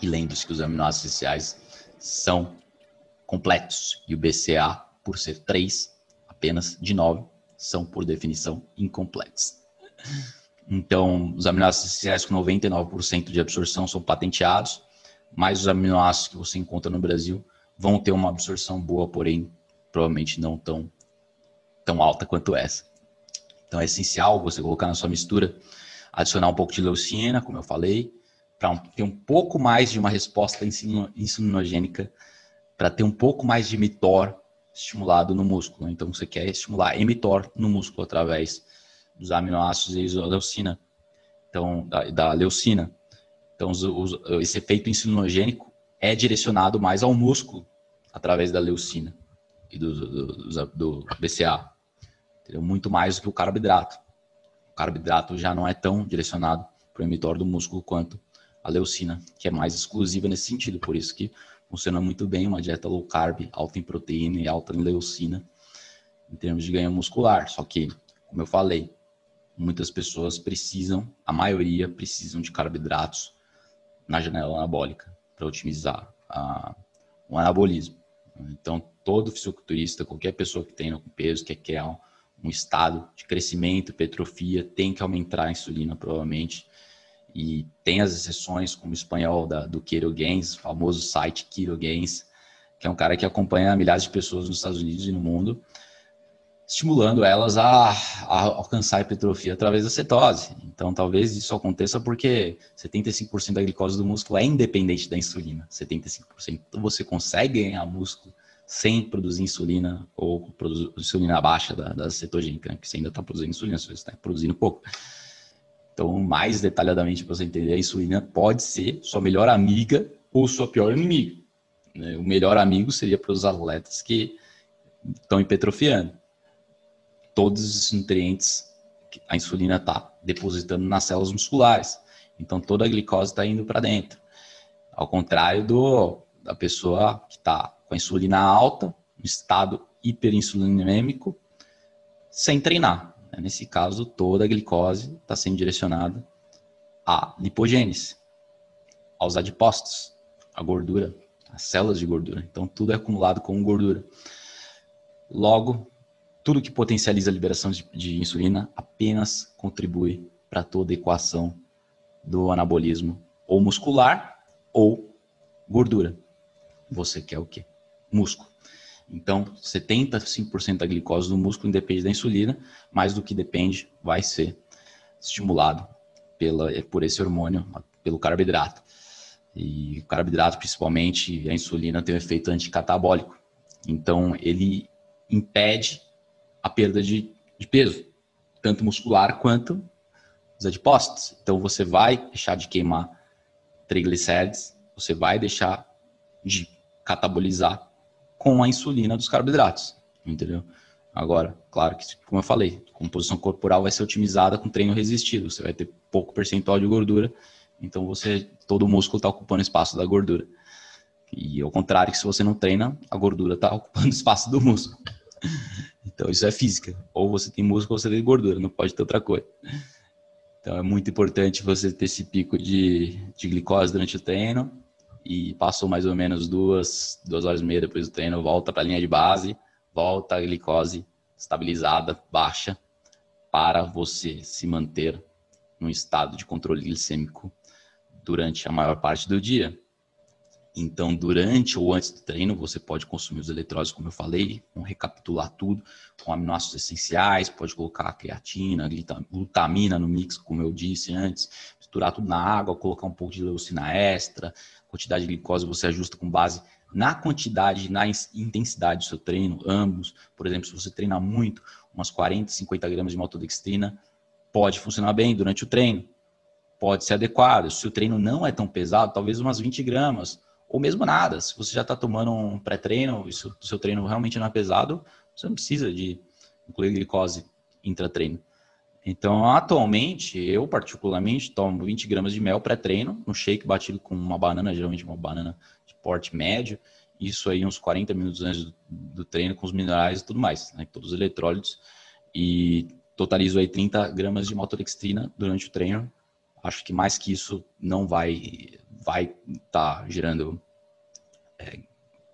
E lembre-se que os aminoácidos essenciais são completos e o BCA, por ser 3, apenas de 9, são por definição incompletos. Então, os aminoácidos essenciais com 99% de absorção são patenteados, mas os aminoácidos que você encontra no Brasil vão ter uma absorção boa, porém provavelmente não tão, tão alta quanto essa. Então é essencial você colocar na sua mistura, adicionar um pouco de leucina, como eu falei, para ter um pouco mais de uma resposta insulinogênica, para ter um pouco mais de mTOR estimulado no músculo. Então, você quer estimular mTOR no músculo através dos aminoácidos e da leucina. Então, da, da leucina. Então, os, os, esse efeito insulinogênico é direcionado mais ao músculo através da leucina e do, do, do, do BCA. Entendeu? Muito mais do que o carboidrato. O carboidrato já não é tão direcionado para o mTOR do músculo quanto a leucina, que é mais exclusiva nesse sentido. Por isso que funciona muito bem uma dieta low carb, alta em proteína e alta em leucina, em termos de ganho muscular. Só que, como eu falei, muitas pessoas precisam, a maioria precisam de carboidratos na janela anabólica para otimizar a, o anabolismo. Então, todo fisiculturista, qualquer pessoa que tenha peso, que quer um estado de crescimento, hipertrofia, tem que aumentar a insulina, provavelmente, e tem as exceções, como o espanhol da, do Gains, famoso site Gains, que é um cara que acompanha milhares de pessoas nos Estados Unidos e no mundo, estimulando elas a, a alcançar a hipertrofia através da cetose. Então, talvez isso aconteça porque 75% da glicose do músculo é independente da insulina. 75% então, você consegue ganhar músculo sem produzir insulina ou produzir insulina baixa da, da cetogênica, né? que você ainda está produzindo insulina, você está produzindo pouco. Então, mais detalhadamente para você entender, a insulina pode ser sua melhor amiga ou sua pior inimiga. Né? O melhor amigo seria para os atletas que estão hipertrofiando. Todos os nutrientes que a insulina está depositando nas células musculares. Então, toda a glicose está indo para dentro. Ao contrário do, da pessoa que está com a insulina alta, no estado hiperinsulinêmico, sem treinar. Nesse caso, toda a glicose está sendo direcionada à lipogênese, aos adipócitos, à gordura, às células de gordura. Então, tudo é acumulado como gordura. Logo, tudo que potencializa a liberação de, de insulina apenas contribui para toda a equação do anabolismo, ou muscular ou gordura. Você quer o quê? Músculo. Então, 75% da glicose do músculo independe da insulina, mas do que depende vai ser estimulado pela, por esse hormônio, pelo carboidrato. E o carboidrato, principalmente, a insulina tem um efeito anticatabólico. Então, ele impede a perda de, de peso, tanto muscular quanto os adipócitos. Então, você vai deixar de queimar triglicérides, você vai deixar de catabolizar com a insulina dos carboidratos, entendeu? Agora, claro que, como eu falei, a composição corporal vai ser otimizada com treino resistido. Você vai ter pouco percentual de gordura, então você todo o músculo está ocupando espaço da gordura. E ao contrário, que se você não treina, a gordura está ocupando espaço do músculo. Então isso é física. Ou você tem músculo ou você tem gordura, não pode ter outra coisa. Então é muito importante você ter esse pico de, de glicose durante o treino e passou mais ou menos duas, duas horas e meia depois do treino, volta para a linha de base, volta a glicose estabilizada, baixa, para você se manter num estado de controle glicêmico durante a maior parte do dia. Então, durante ou antes do treino, você pode consumir os eletrólitos, como eu falei, vamos recapitular tudo, com aminoácidos essenciais, pode colocar creatina, glutamina no mix, como eu disse antes, misturar tudo na água, colocar um pouco de leucina extra, quantidade de glicose você ajusta com base na quantidade, na intensidade do seu treino, ambos. Por exemplo, se você treinar muito, umas 40, 50 gramas de maltodextrina, pode funcionar bem durante o treino. Pode ser adequado. Se o treino não é tão pesado, talvez umas 20 gramas, ou mesmo nada. Se você já está tomando um pré-treino e o seu treino realmente não é pesado, você não precisa de incluir glicose intratreino. Então, atualmente, eu particularmente tomo 20 gramas de mel pré-treino, no shake batido com uma banana, geralmente uma banana de porte médio, isso aí uns 40 minutos antes do, do treino, com os minerais e tudo mais, né, todos os eletrólitos, e totalizo aí 30 gramas de maltodextrina durante o treino. Acho que mais que isso não vai vai estar tá gerando é,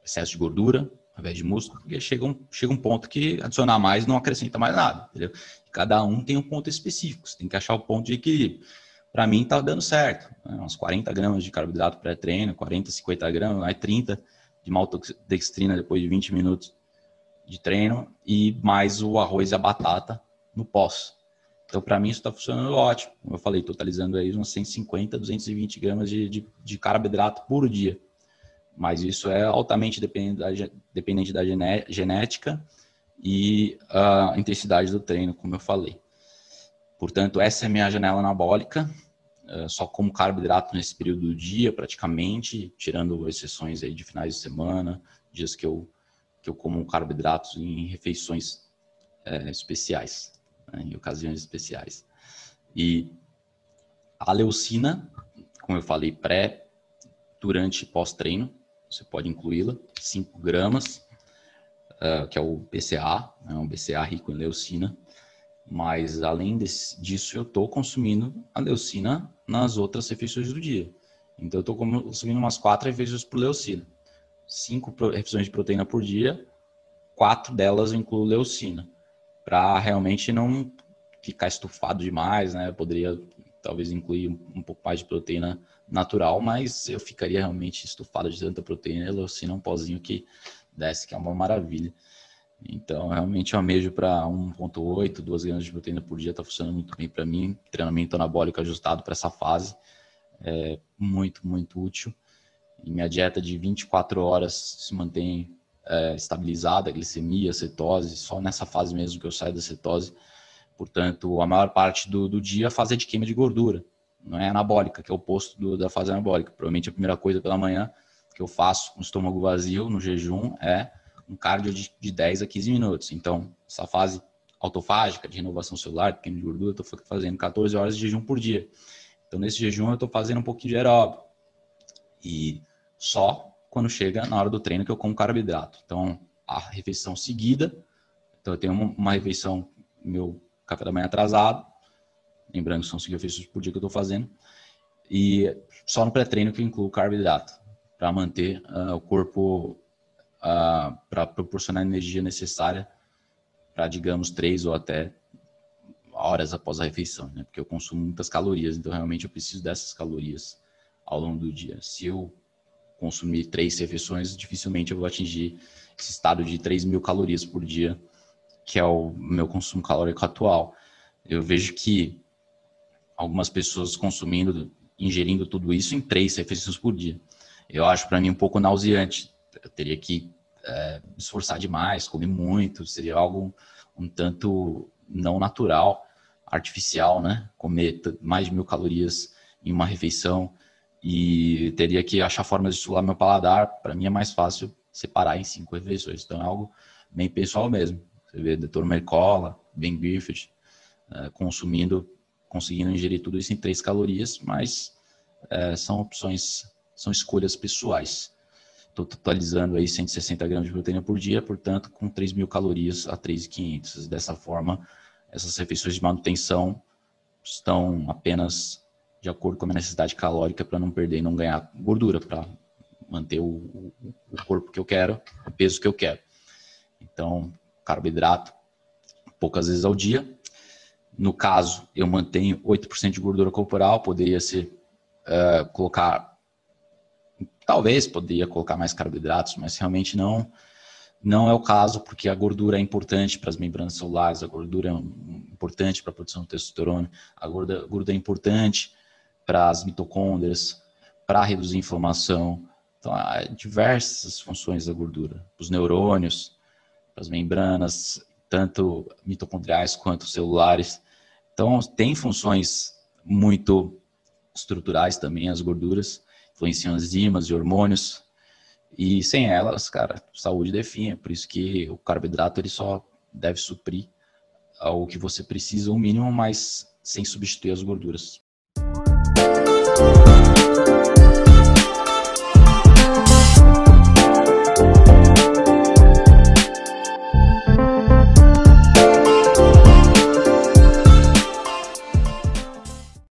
excesso de gordura, ao invés de músculo, porque chega um, chega um ponto que adicionar mais não acrescenta mais nada, entendeu? Cada um tem um ponto específico, você tem que achar o ponto de equilíbrio. Para mim tá dando certo, né? uns 40 gramas de carboidrato pré-treino, 40, 50 gramas, aí 30 de maltodextrina depois de 20 minutos de treino e mais o arroz e a batata no pós. Então, para mim, isso está funcionando ótimo. Como eu falei, totalizando aí uns 150, 220 gramas de, de, de carboidrato por dia mas isso é altamente dependente da, dependente da genética e a intensidade do treino, como eu falei. Portanto, essa é a minha janela anabólica, é, só como carboidrato nesse período do dia, praticamente, tirando exceções aí de finais de semana, dias que eu, que eu como carboidratos em refeições é, especiais, né, em ocasiões especiais. E a leucina, como eu falei, pré, durante e pós-treino, você pode incluí-la, 5 gramas, uh, que é o BCA, é um BCA rico em leucina, mas além desse, disso eu estou consumindo a leucina nas outras refeições do dia. Então eu estou consumindo umas quatro refeições por leucina. Cinco refeições de proteína por dia, quatro delas eu incluo leucina, para realmente não ficar estufado demais, né? Eu poderia talvez incluir um pouco mais de proteína natural, mas eu ficaria realmente estufado de tanta proteína leucina um pozinho que desce, que é uma maravilha. Então, realmente eu amejo para 1.8, 2 gramas de proteína por dia, está funcionando muito bem para mim. Treinamento anabólico ajustado para essa fase é muito, muito útil. E minha dieta de 24 horas se mantém é, estabilizada, glicemia, cetose, só nessa fase mesmo que eu saio da cetose. Portanto, a maior parte do, do dia fazer de queima de gordura não é anabólica, que é o oposto do, da fase anabólica. Provavelmente a primeira coisa pela manhã que eu faço com o estômago vazio, no jejum, é um cardio de, de 10 a 15 minutos. Então, essa fase autofágica de renovação celular, pequeno de gordura, eu estou fazendo 14 horas de jejum por dia. Então, nesse jejum, eu estou fazendo um pouquinho de aeróbio. E só quando chega na hora do treino que eu como carboidrato. Então, a refeição seguida, então eu tenho uma, refeição, meu café da manhã atrasado, Lembrando que são 5 refeições por dia que eu estou fazendo. E só no pré-treino que eu incluo carboidrato, para manter uh, o corpo, uh, ah, para proporcionar a energia necessária para, digamos, três ou até horas após a refeição, né? Porque eu consumo muitas calorias, então realmente eu preciso dessas calorias ao longo do dia. Se eu consumir três refeições, dificilmente eu vou atingir esse estado de 3 mil calorias por dia, que é o meu consumo calórico atual. Eu vejo que algumas pessoas consumindo, ingerindo tudo isso em três refeições por dia. Eu acho para mim um pouco nauseante. Eu teria que é, esforçar demais, comer muito, seria algo um tanto não natural, artificial, né? Comer mais de mil calorias em uma refeição e teria que achar formas de sular meu paladar. Para mim é mais fácil separar em cinco refeições. Então é algo bem pessoal mesmo. Você vê Dr. Mercola, Ben Griffith, é, consumindo conseguindo ingerir tudo isso em três calorias, mas é, são opções, são escolhas pessoais. Estou totalizando aí 160 gramas de proteína por dia, portanto, com 3 mil calorias a 3.500. Dessa forma, essas refeições de manutenção estão apenas de acordo com a minha necessidade calórica para não perder e não ganhar gordura, para manter o, o corpo que eu quero, o peso que eu quero. Então, carboidrato poucas vezes ao dia, no caso, eu mantenho 8% de gordura corporal, poderia ser uh, colocar, talvez poderia colocar mais carboidratos, mas realmente não, não é o caso, porque a gordura é importante para as membranas celulares, a gordura é importante para a produção de testosterona, a gordura, a gordura é importante para as mitocôndrias, para reduzir inflamação. Então, há diversas funções da gordura, os neurônios, as membranas, tanto mitocondriais quanto celulares. Então, tem funções muito estruturais também, as gorduras, influenciam enzimas e hormônios, e sem elas, cara, saúde definha. Por isso que o carboidrato ele só deve suprir o que você precisa, o mínimo, mas sem substituir as gorduras. Thank you.